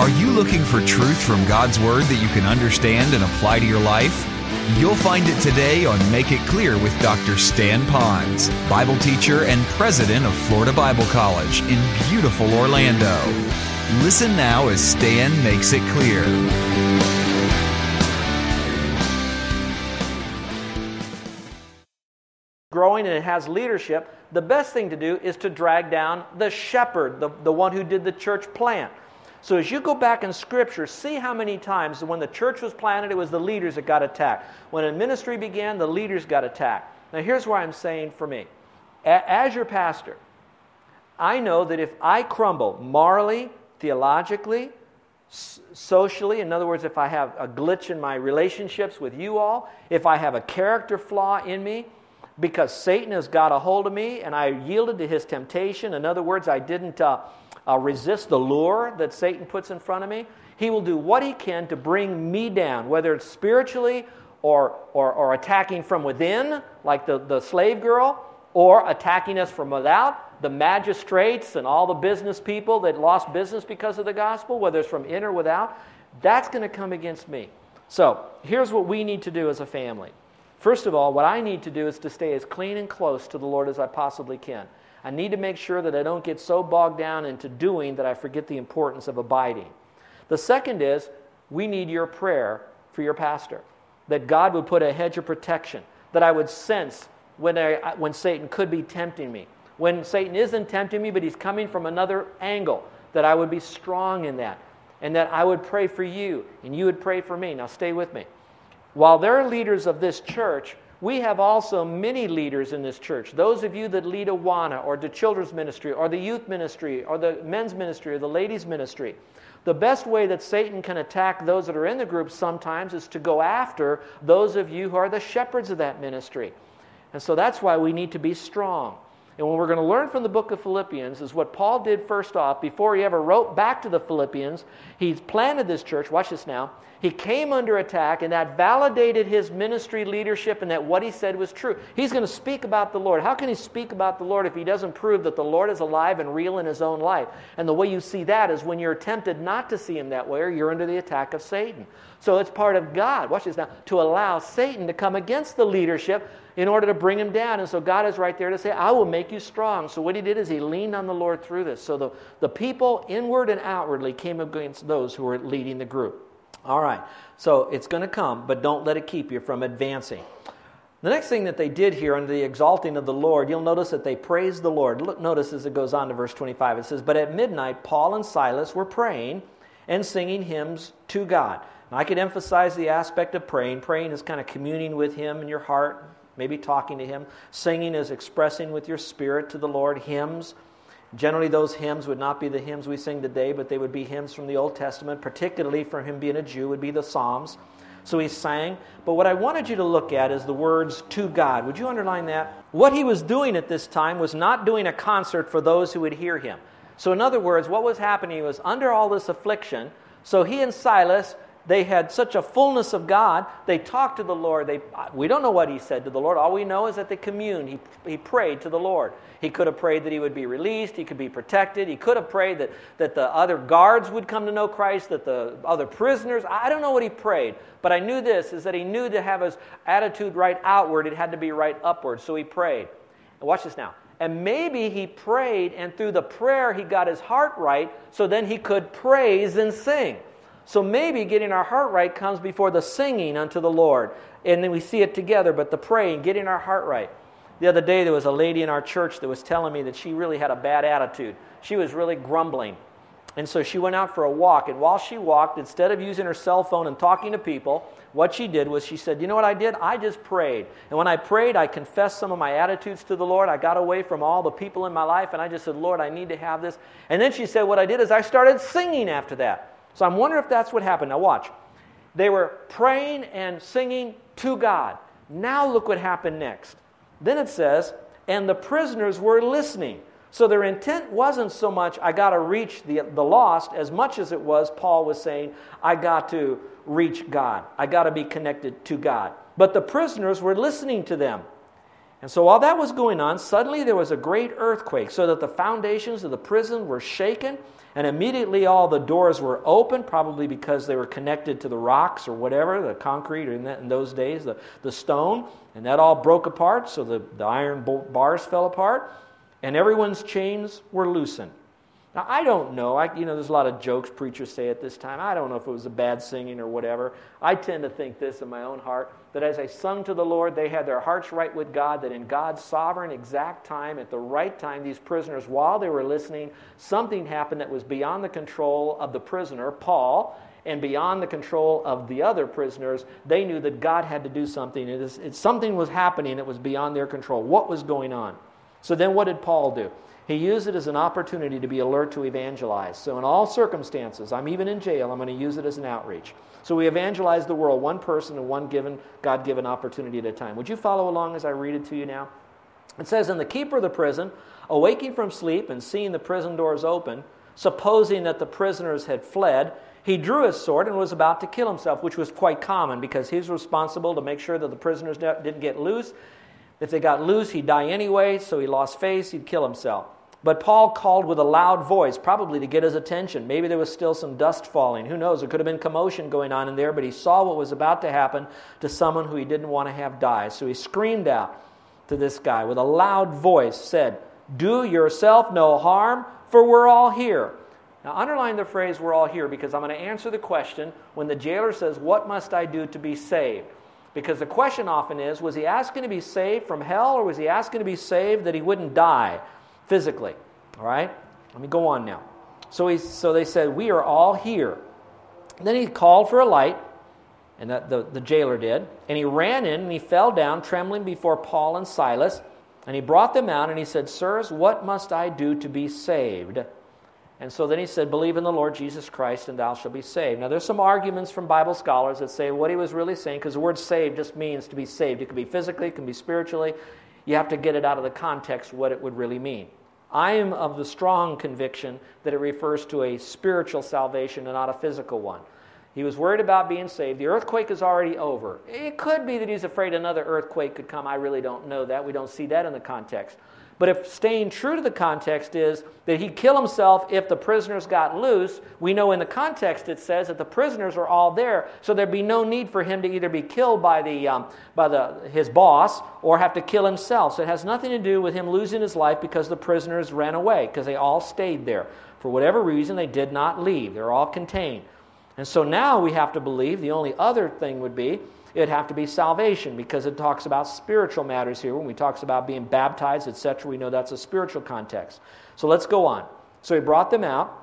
Are you looking for truth from God's Word that you can understand and apply to your life? You'll find it today on Make It Clear with Dr. Stan Ponz, Bible teacher and president of Florida Bible College in beautiful Orlando. Listen now as Stan makes it clear. growing and it has leadership, the best thing to do is to drag down the shepherd, the, the one who did the church plant. So as you go back in Scripture, see how many times when the church was planted, it was the leaders that got attacked. When a ministry began, the leaders got attacked. Now here's where I'm saying for me. As your pastor, I know that if I crumble morally, theologically, socially, in other words, if I have a glitch in my relationships with you all, if I have a character flaw in me, because Satan has got a hold of me and I yielded to his temptation. In other words, I didn't uh, uh, resist the lure that Satan puts in front of me. He will do what he can to bring me down, whether it's spiritually or, or, or attacking from within, like the, the slave girl, or attacking us from without, the magistrates and all the business people that lost business because of the gospel, whether it's from in or without. That's going to come against me. So here's what we need to do as a family. First of all, what I need to do is to stay as clean and close to the Lord as I possibly can. I need to make sure that I don't get so bogged down into doing that I forget the importance of abiding. The second is we need your prayer for your pastor, that God would put a hedge of protection, that I would sense when, I, when Satan could be tempting me. When Satan isn't tempting me, but he's coming from another angle, that I would be strong in that, and that I would pray for you, and you would pray for me. Now, stay with me. While they're leaders of this church, we have also many leaders in this church. Those of you that lead Awana or the children's ministry or the youth ministry or the men's ministry or the ladies' ministry. The best way that Satan can attack those that are in the group sometimes is to go after those of you who are the shepherds of that ministry. And so that's why we need to be strong. And what we're going to learn from the book of Philippians is what Paul did first off, before he ever wrote back to the Philippians, he's planted this church. Watch this now. He came under attack, and that validated his ministry leadership and that what he said was true. He's going to speak about the Lord. How can he speak about the Lord if he doesn't prove that the Lord is alive and real in his own life? And the way you see that is when you're tempted not to see him that way, or you're under the attack of Satan. So it's part of God, watch this now, to allow Satan to come against the leadership in order to bring him down. And so God is right there to say, I will make you strong. So what he did is he leaned on the Lord through this. So the, the people, inward and outwardly, came against those who were leading the group. All right, so it's going to come, but don't let it keep you from advancing. The next thing that they did here under the exalting of the Lord, you'll notice that they praised the Lord. Look, notice as it goes on to verse 25, it says, But at midnight, Paul and Silas were praying and singing hymns to God. I could emphasize the aspect of praying. Praying is kind of communing with Him in your heart, maybe talking to Him. Singing is expressing with your spirit to the Lord. Hymns Generally, those hymns would not be the hymns we sing today, but they would be hymns from the Old Testament, particularly for him being a Jew, would be the Psalms. So he sang. But what I wanted you to look at is the words to God. Would you underline that? What he was doing at this time was not doing a concert for those who would hear him. So, in other words, what was happening was under all this affliction, so he and Silas they had such a fullness of God. They talked to the Lord. They, uh, we don't know what he said to the Lord. All we know is that they communed. He, he prayed to the Lord. He could have prayed that he would be released. He could be protected. He could have prayed that, that the other guards would come to know Christ, that the other prisoners. I don't know what he prayed, but I knew this is that he knew to have his attitude right outward, it had to be right upward. So he prayed. Watch this now. And maybe he prayed, and through the prayer, he got his heart right, so then he could praise and sing. So maybe getting our heart right comes before the singing unto the Lord. And then we see it together, but the praying, getting our heart right. The other day, there was a lady in our church that was telling me that she really had a bad attitude. She was really grumbling. And so she went out for a walk. And while she walked, instead of using her cell phone and talking to people, what she did was she said, You know what I did? I just prayed. And when I prayed, I confessed some of my attitudes to the Lord. I got away from all the people in my life and I just said, Lord, I need to have this. And then she said, What I did is I started singing after that. So I'm wondering if that's what happened. Now, watch. They were praying and singing to God. Now, look what happened next. Then it says, and the prisoners were listening. So their intent wasn't so much, I got to reach the, the lost, as much as it was, Paul was saying, I got to reach God. I got to be connected to God. But the prisoners were listening to them. And so while that was going on, suddenly there was a great earthquake, so that the foundations of the prison were shaken, and immediately all the doors were open, probably because they were connected to the rocks or whatever, the concrete, or in, that, in those days, the, the stone, and that all broke apart, so the, the iron bars fell apart, and everyone's chains were loosened. Now, I don't know. I, you know, there's a lot of jokes preachers say at this time. I don't know if it was a bad singing or whatever. I tend to think this in my own heart that as they sung to the Lord, they had their hearts right with God, that in God's sovereign, exact time, at the right time, these prisoners, while they were listening, something happened that was beyond the control of the prisoner, Paul, and beyond the control of the other prisoners. They knew that God had to do something. It is, it, something was happening that was beyond their control. What was going on? So then, what did Paul do? He used it as an opportunity to be alert to evangelize. So, in all circumstances, I'm even in jail, I'm going to use it as an outreach. So, we evangelize the world, one person and one given, God given opportunity at a time. Would you follow along as I read it to you now? It says, And the keeper of the prison, awaking from sleep and seeing the prison doors open, supposing that the prisoners had fled, he drew his sword and was about to kill himself, which was quite common because he was responsible to make sure that the prisoners didn't get loose. If they got loose, he'd die anyway, so he lost face, he'd kill himself. But Paul called with a loud voice, probably to get his attention. Maybe there was still some dust falling. Who knows? There could have been commotion going on in there, but he saw what was about to happen to someone who he didn't want to have die. So he screamed out to this guy with a loud voice, said, Do yourself no harm, for we're all here. Now, underline the phrase, we're all here, because I'm going to answer the question when the jailer says, What must I do to be saved? Because the question often is, was he asking to be saved from hell, or was he asking to be saved that he wouldn't die? Physically. All right? Let me go on now. So, he, so they said, We are all here. And then he called for a light, and that the, the jailer did. And he ran in and he fell down, trembling before Paul and Silas. And he brought them out and he said, Sirs, what must I do to be saved? And so then he said, Believe in the Lord Jesus Christ and thou shalt be saved. Now there's some arguments from Bible scholars that say what he was really saying, because the word saved just means to be saved. It can be physically, it can be spiritually. You have to get it out of the context what it would really mean. I am of the strong conviction that it refers to a spiritual salvation and not a physical one. He was worried about being saved. The earthquake is already over. It could be that he's afraid another earthquake could come. I really don't know that. We don't see that in the context. But if staying true to the context is that he'd kill himself if the prisoners got loose, we know in the context it says that the prisoners are all there, so there'd be no need for him to either be killed by, the, um, by the, his boss or have to kill himself. So it has nothing to do with him losing his life because the prisoners ran away, because they all stayed there. For whatever reason, they did not leave, they're all contained. And so now we have to believe the only other thing would be it'd have to be salvation because it talks about spiritual matters here. When we talks about being baptized, etc., we know that's a spiritual context. So let's go on. So he brought them out,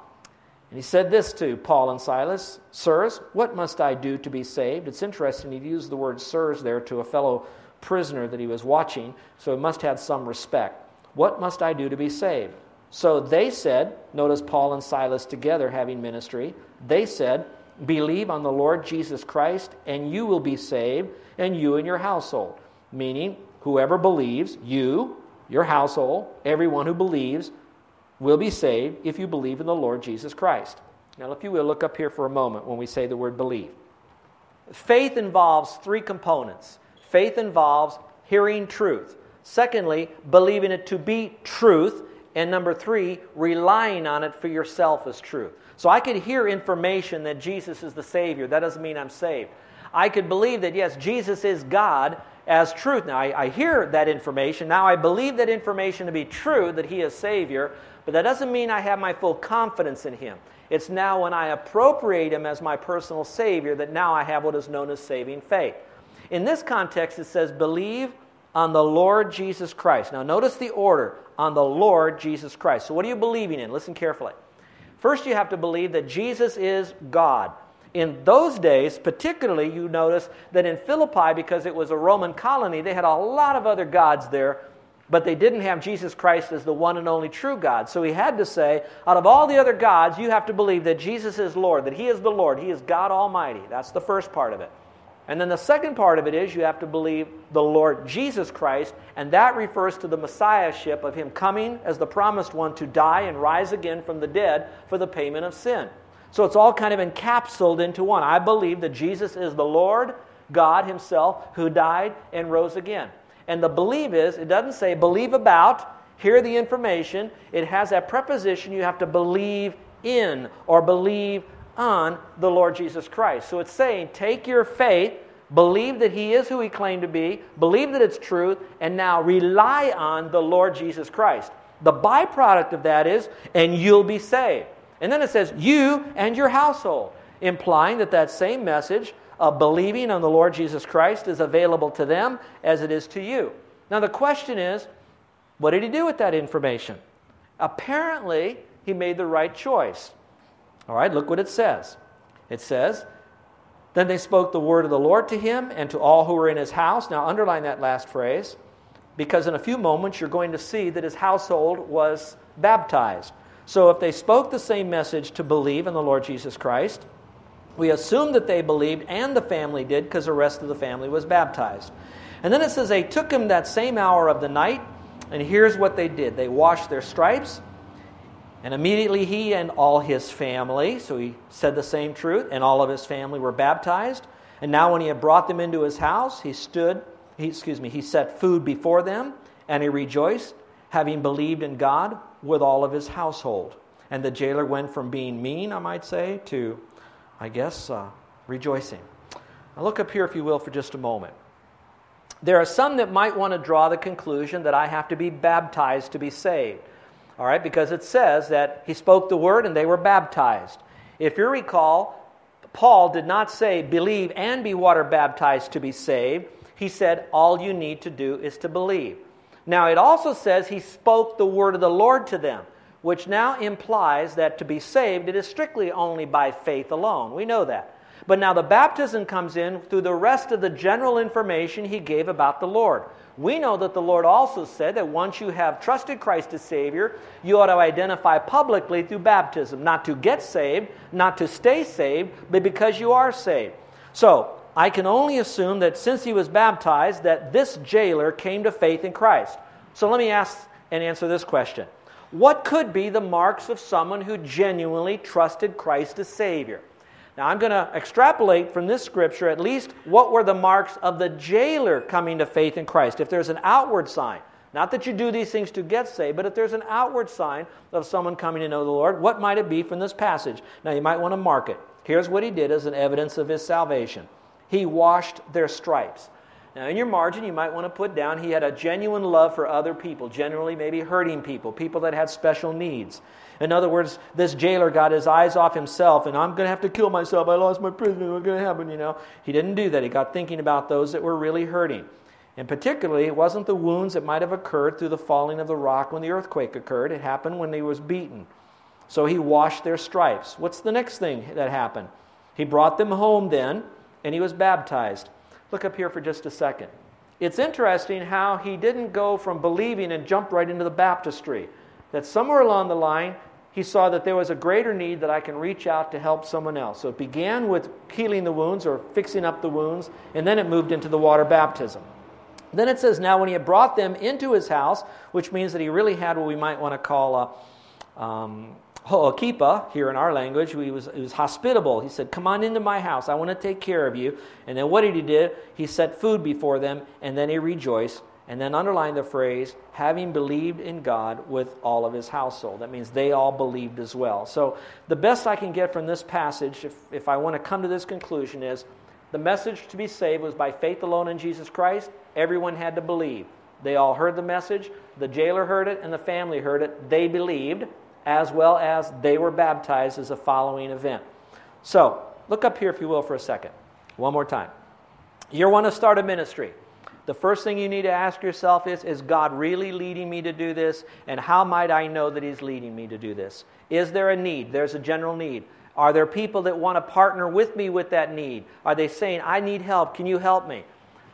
and he said this to Paul and Silas Sirs, what must I do to be saved? It's interesting, he used the word sirs there to a fellow prisoner that he was watching, so he must have some respect. What must I do to be saved? So they said, notice Paul and Silas together having ministry, they said, Believe on the Lord Jesus Christ, and you will be saved, and you and your household. Meaning, whoever believes, you, your household, everyone who believes, will be saved if you believe in the Lord Jesus Christ. Now, if you will, look up here for a moment when we say the word believe. Faith involves three components faith involves hearing truth. Secondly, believing it to be truth. And number three, relying on it for yourself as truth. So I could hear information that Jesus is the Savior. That doesn't mean I'm saved. I could believe that, yes, Jesus is God as truth. Now, I, I, hear that information. Now, I believe that information to be true, that He is Savior, but that doesn't mean I have my full confidence in Him. It's now when I appropriate Him as my personal Savior that now I have what is known as saving faith. In this context, it says, believe on the Lord Jesus Christ. Now, notice the order on the Lord Jesus Christ. So, what are you believing in? Listen carefully. First, you have to believe that Jesus is God. In those days, particularly, you notice that in Philippi, because it was a Roman colony, they had a lot of other gods there, but they didn't have Jesus Christ as the one and only true God. So he had to say, out of all the other gods, you have to believe that Jesus is Lord, that He is the Lord, He is God Almighty. That's the first part of it. And then the second part of it is you have to believe the Lord Jesus Christ, and that refers to the messiahship of him coming as the promised one to die and rise again from the dead for the payment of sin. So it's all kind of encapsulated into one. I believe that Jesus is the Lord, God himself, who died and rose again. And the believe is, it doesn't say believe about, hear the information. It has that preposition you have to believe in or believe on the Lord Jesus Christ. So it's saying take your faith, believe that He is who He claimed to be, believe that it's truth, and now rely on the Lord Jesus Christ. The byproduct of that is, and you'll be saved. And then it says, you and your household, implying that that same message of believing on the Lord Jesus Christ is available to them as it is to you. Now, the question is, what did he do with that information? Apparently, he made the right choice. All right, look what it says. It says, Then they spoke the word of the Lord to him and to all who were in his house. Now, underline that last phrase, because in a few moments you're going to see that his household was baptized. So, if they spoke the same message to believe in the Lord Jesus Christ, we assume that they believed and the family did because the rest of the family was baptized. And then it says they took him that same hour of the night, and here's what they did they washed their stripes and immediately he and all his family, so he said the same truth, and all of his family were baptized. And now when he had brought them into his house, he stood, he, excuse me, he set food before them, and he rejoiced, having believed in God with all of his household. And the jailer went from being mean, I might say, to, I guess, uh, rejoicing. Now look up here, if you will, for just a moment. There are some that might want to draw the conclusion that I have to be baptized to be saved. All right, because it says that he spoke the word and they were baptized. If you recall, Paul did not say believe and be water baptized to be saved. He said all you need to do is to believe. Now, it also says he spoke the word of the Lord to them, which now implies that to be saved, it is strictly only by faith alone. We know that. But now the baptism comes in through the rest of the general information he gave about the Lord. We know that the Lord also said that once you have trusted Christ as Savior, you ought to identify publicly through baptism, not to get saved, not to stay saved, but because you are saved. So, I can only assume that since he was baptized, that this jailer came to faith in Christ. So let me ask and answer this question. What could be the marks of someone who genuinely trusted Christ as Savior? Now, I'm going to extrapolate from this scripture at least what were the marks of the jailer coming to faith in Christ. If there's an outward sign, not that you do these things to get saved, but if there's an outward sign of someone coming to know the Lord, what might it be from this passage? Now, you might want to mark it. Here's what he did as an evidence of his salvation he washed their stripes. Now, in your margin, you might want to put down he had a genuine love for other people, generally, maybe hurting people, people that had special needs. In other words, this jailer got his eyes off himself, and I'm going to have to kill myself. I lost my prisoner. What's going to happen? You know, he didn't do that. He got thinking about those that were really hurting. And particularly, it wasn't the wounds that might have occurred through the falling of the rock when the earthquake occurred. It happened when he was beaten. So he washed their stripes. What's the next thing that happened? He brought them home then, and he was baptized. Look up here for just a second. It's interesting how he didn't go from believing and jump right into the baptistry. That somewhere along the line, he saw that there was a greater need that I can reach out to help someone else. So it began with healing the wounds or fixing up the wounds, and then it moved into the water baptism. Then it says, Now when he had brought them into his house, which means that he really had what we might want to call a um, ho'okipa here in our language. He was, he was hospitable. He said, Come on into my house. I want to take care of you. And then what did he do? He set food before them, and then he rejoiced and then underline the phrase, having believed in God with all of his household. That means they all believed as well. So, the best I can get from this passage, if, if I want to come to this conclusion, is the message to be saved was by faith alone in Jesus Christ. Everyone had to believe. They all heard the message. The jailer heard it, and the family heard it. They believed, as well as they were baptized as a following event. So, look up here, if you will, for a second. One more time. You want to start a ministry the first thing you need to ask yourself is Is God really leading me to do this? And how might I know that He's leading me to do this? Is there a need? There's a general need. Are there people that want to partner with me with that need? Are they saying, I need help? Can you help me?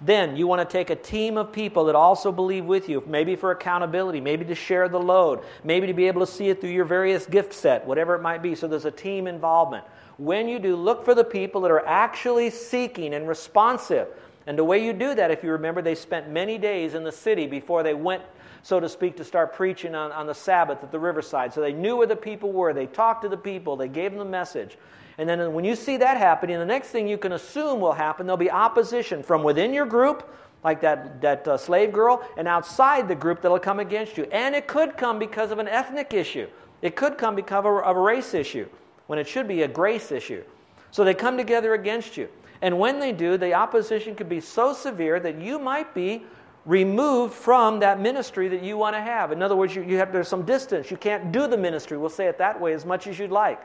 Then you want to take a team of people that also believe with you, maybe for accountability, maybe to share the load, maybe to be able to see it through your various gift set, whatever it might be. So there's a team involvement. When you do, look for the people that are actually seeking and responsive and the way you do that, if you remember, they spent many days in the city before they went, so to speak, to start preaching on, on the Sabbath at the riverside. So they knew where the people were. They talked to the people. They gave them the message. And then when you see that happening, the next thing you can assume will happen, there'll be opposition from within your group like that, that uh, slave girl, and outside the group that'll come against you. And it could come because of an ethnic issue. It could come because of a, of a race issue, when it should be a grace issue. So they come together against you. And when they do, the opposition could be so severe that you might be removed from that ministry that you want to have. In other words, you, you have, there's some distance. You can't do the ministry, we'll say it that way, as much as you'd like.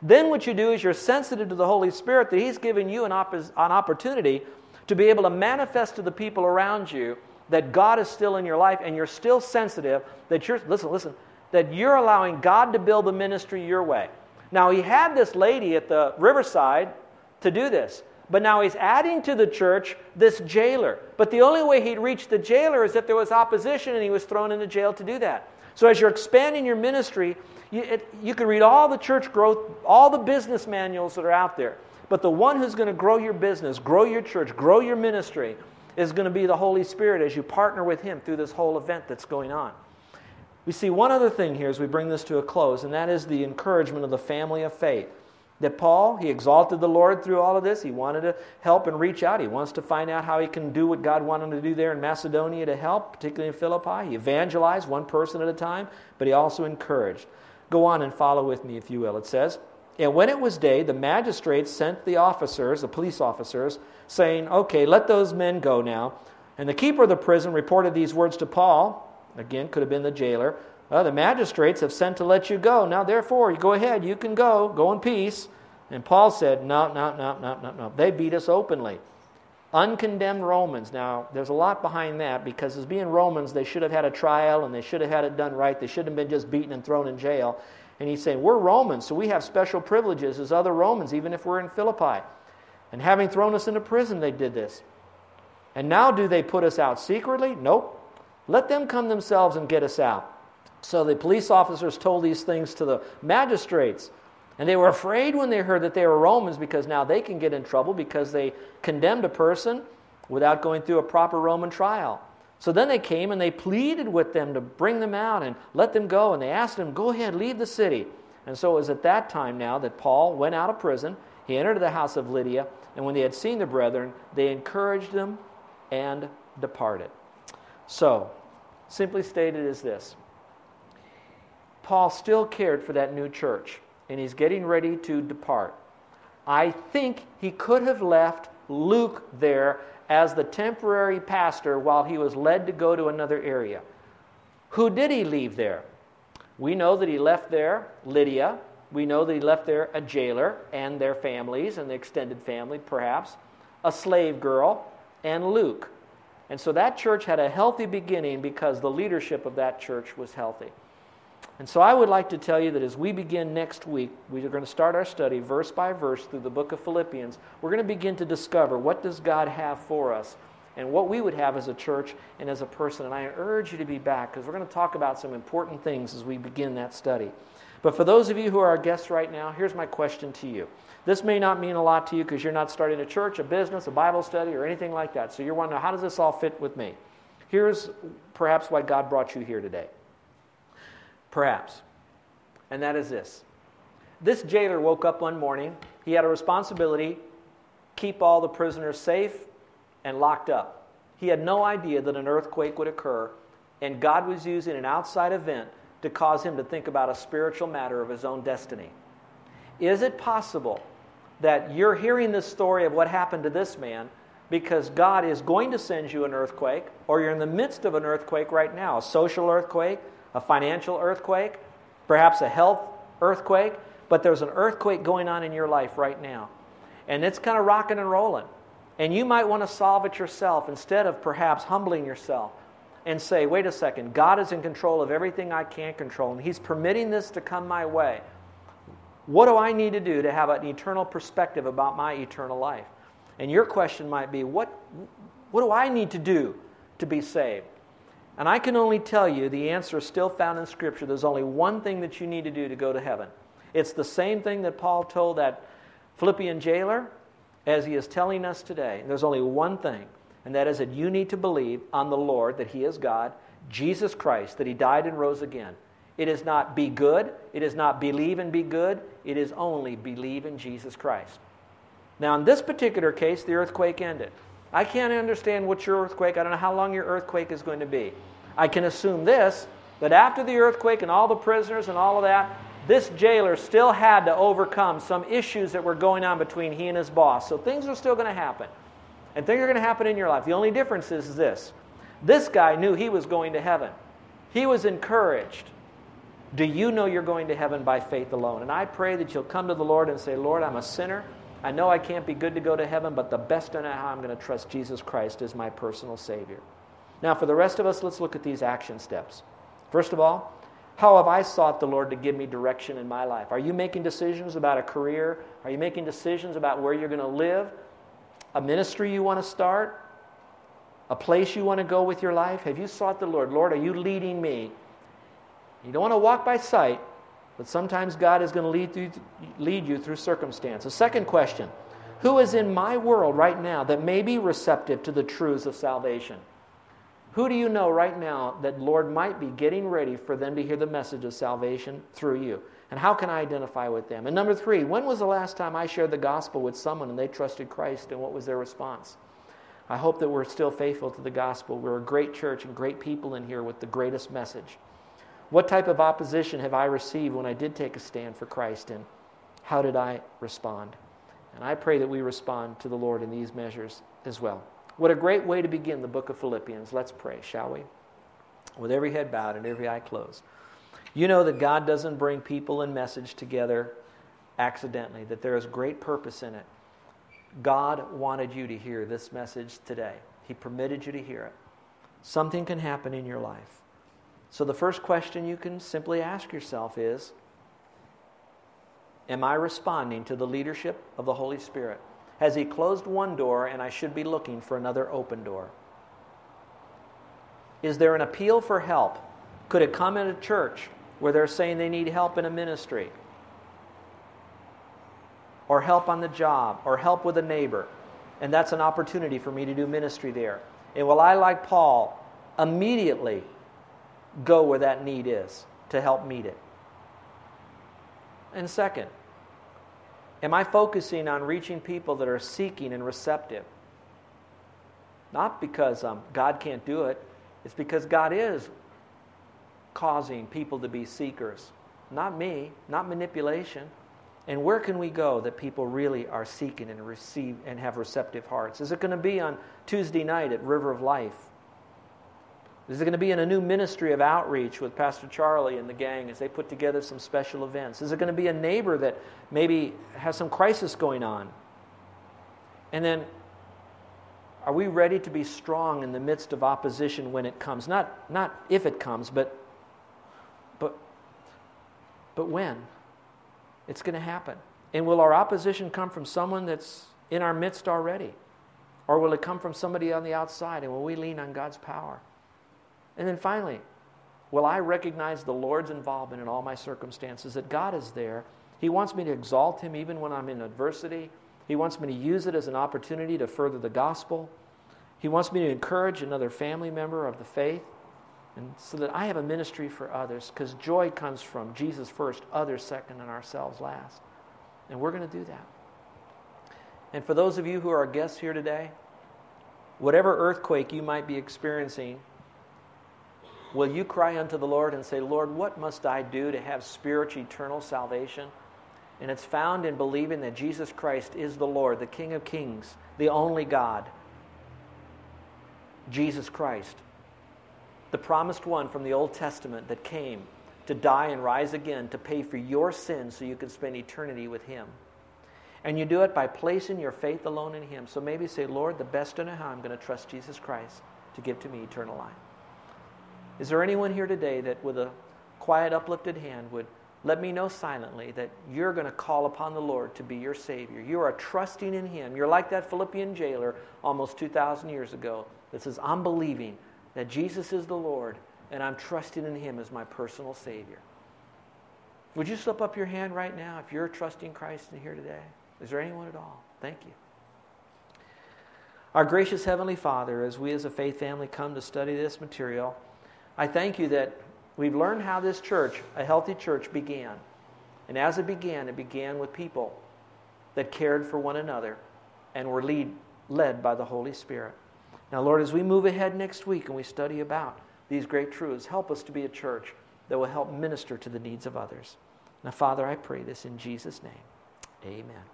Then what you do is you're sensitive to the Holy Spirit that He's given you an, an opportunity to be able to manifest to the people around you that God is still in your life and you're still sensitive that you're, listen, listen, that you're allowing God to build the ministry your way. Now, he had this lady at the riverside to do this, but now he's adding to the church this jailer. But the only way he'd reach the jailer is if there was opposition and he was thrown into jail to do that. So, as you're expanding your ministry, you, it, you can read all the church growth, all the business manuals that are out there. But the one who's going to grow your business, grow your church, grow your ministry is going to be the Holy Spirit as you partner with Him through this whole event that's going on. We see one other thing here as we bring this to a close, and that is the encouragement of the family of faith. That Paul, he exalted the Lord through all of this. He wanted to help and reach out. He wants to find out how he can do what God wanted him to do there in Macedonia to help, particularly in Philippi. He evangelized one person at a time, but he also encouraged. Go on and follow with me, if you will. It says, and when it was day, the magistrates sent the officers, the police officers, saying, Okay, let those men go now. And the keeper of the prison reported these words to Paul. Again, could have been the jailer. Oh, the magistrates have sent to let you go. Now, therefore, you go ahead, you can go, go in peace. And Paul said, No, no, no, no, no, no. They beat us openly. Uncondemned Romans. Now, there's a lot behind that because, as being Romans, they should have had a trial and they should have had it done right. They shouldn't have been just beaten and thrown in jail. And he's saying, We're Romans, so we have special privileges as other Romans, even if we're in Philippi. And having thrown us into prison, they did this. And now do they put us out secretly? Nope. Let them come themselves and get us out. So the police officers told these things to the magistrates. And they were afraid when they heard that they were Romans because now they can get in trouble because they condemned a person without going through a proper Roman trial. So then they came and they pleaded with them to bring them out and let them go. And they asked them, Go ahead, leave the city. And so it was at that time now that Paul went out of prison. He entered the house of Lydia. And when they had seen the brethren, they encouraged them and departed. So, simply stated is this Paul still cared for that new church, and he's getting ready to depart. I think he could have left Luke there as the temporary pastor while he was led to go to another area. Who did he leave there? We know that he left there Lydia. We know that he left there a jailer and their families and the extended family, perhaps, a slave girl, and Luke. And so that church had a healthy beginning because the leadership of that church was healthy. And so I would like to tell you that as we begin next week, we are going to start our study verse by verse through the book of Philippians. We're going to begin to discover what does God have for us and what we would have as a church and as a person. And I urge you to be back because we're going to talk about some important things as we begin that study. But for those of you who are our guests right now, here's my question to you. This may not mean a lot to you because you're not starting a church, a business, a Bible study, or anything like that. So you're wondering, how does this all fit with me? Here's perhaps why God brought you here today. Perhaps. And that is this. This jailer woke up one morning. He had a responsibility keep all the prisoners safe and locked up. He had no idea that an earthquake would occur, and God was using an outside event to cause him to think about a spiritual matter of his own destiny. Is it possible that you're hearing this story of what happened to this man because God is going to send you an earthquake, or you're in the midst of an earthquake right now a social earthquake, a financial earthquake, perhaps a health earthquake, but there's an earthquake going on in your life right now. And it's kind of rocking and rolling. And you might want to solve it yourself instead of perhaps humbling yourself and say, wait a second, God is in control of everything I can't control, and He's permitting this to come my way. What do I need to do to have an eternal perspective about my eternal life? And your question might be, what, what do I need to do to be saved? And I can only tell you the answer is still found in Scripture. There's only one thing that you need to do to go to heaven. It's the same thing that Paul told that Philippian jailer as he is telling us today. There's only one thing, and that is that you need to believe on the Lord, that He is God, Jesus Christ, that He died and rose again. It is not be good, it is not believe and be good, it is only believe in Jesus Christ. Now, in this particular case, the earthquake ended. I can't understand what your earthquake, I don't know how long your earthquake is going to be. I can assume this that after the earthquake and all the prisoners and all of that, this jailer still had to overcome some issues that were going on between he and his boss. So things are still going to happen. And things are going to happen in your life. The only difference is this this guy knew he was going to heaven, he was encouraged. Do you know you're going to heaven by faith alone? And I pray that you'll come to the Lord and say, Lord, I'm a sinner. I know I can't be good to go to heaven, but the best I know how I'm going to trust Jesus Christ as my personal Savior. Now, for the rest of us, let's look at these action steps. First of all, how have I sought the Lord to give me direction in my life? Are you making decisions about a career? Are you making decisions about where you're going to live? A ministry you want to start? A place you want to go with your life? Have you sought the Lord? Lord, are you leading me? You don't want to walk by sight, but sometimes God is going to lead, through, lead you through circumstance. A second question Who is in my world right now that may be receptive to the truths of salvation? Who do you know right now that Lord might be getting ready for them to hear the message of salvation through you? And how can I identify with them? And number three, when was the last time I shared the gospel with someone and they trusted Christ and what was their response? I hope that we're still faithful to the gospel. We're a great church and great people in here with the greatest message. What type of opposition have I received when I did take a stand for Christ, and how did I respond? And I pray that we respond to the Lord in these measures as well. What a great way to begin the book of Philippians. Let's pray, shall we? With every head bowed and every eye closed. You know that God doesn't bring people and message together accidentally, that there is great purpose in it. God wanted you to hear this message today. He permitted you to hear it. Something can happen in your life. So, the first question you can simply ask yourself is Am I responding to the leadership of the Holy Spirit? Has He closed one door and I should be looking for another open door? Is there an appeal for help? Could it come in a church where they're saying they need help in a ministry? Or help on the job? Or help with a neighbor? And that's an opportunity for me to do ministry there. And will I, like Paul, immediately go where that need is to help meet it. And second, am I focusing on reaching people that are seeking and receptive? Not because um, God can't do it, it's because God is causing people to be seekers. Not me, not manipulation. And where can we go that people really are seeking and receive and have receptive hearts? Is it going to be on Tuesday night at River of Life? Is it going to be in a new ministry of outreach with Pastor Charlie and the gang as they put together some special events? Is it going to be a neighbor that maybe has some crisis going on? And then, are we ready to be strong in the midst of opposition when it comes? Not, not if it comes, but, but, but when? It's going to happen. And will our opposition come from someone that's in our midst already? Or will it come from somebody on the outside? And will we lean on God's power? And then finally, will I recognize the Lord's involvement in all my circumstances, that God is there? He wants me to exalt Him even when I'm in adversity. He wants me to use it as an opportunity to further the gospel. He wants me to encourage another family member of the faith, and so that I have a ministry for others, because joy comes from Jesus first, others second, and ourselves last. And we're going to do that. And for those of you who are guests here today, whatever earthquake you might be experiencing, Will you cry unto the Lord and say, Lord, what must I do to have spiritual, eternal salvation? And it's found in believing that Jesus Christ is the Lord, the King of kings, the only God. Jesus Christ, the promised one from the Old Testament that came to die and rise again to pay for your sins so you can spend eternity with Him. And you do it by placing your faith alone in Him. So maybe say, Lord, the best I know how, I'm going to trust Jesus Christ to give to me eternal life. Is there anyone here today that, with a quiet, uplifted hand, would let me know silently that you're going to call upon the Lord to be your Savior? You are trusting in Him. You're like that Philippian jailer almost 2,000 years ago that says, I'm believing that Jesus is the Lord and I'm trusting in Him as my personal Savior. Would you slip up your hand right now if you're trusting Christ in here today? Is there anyone at all? Thank you. Our gracious Heavenly Father, as we as a faith family come to study this material, I thank you that we've learned how this church, a healthy church, began. And as it began, it began with people that cared for one another and were lead, led by the Holy Spirit. Now, Lord, as we move ahead next week and we study about these great truths, help us to be a church that will help minister to the needs of others. Now, Father, I pray this in Jesus' name. Amen.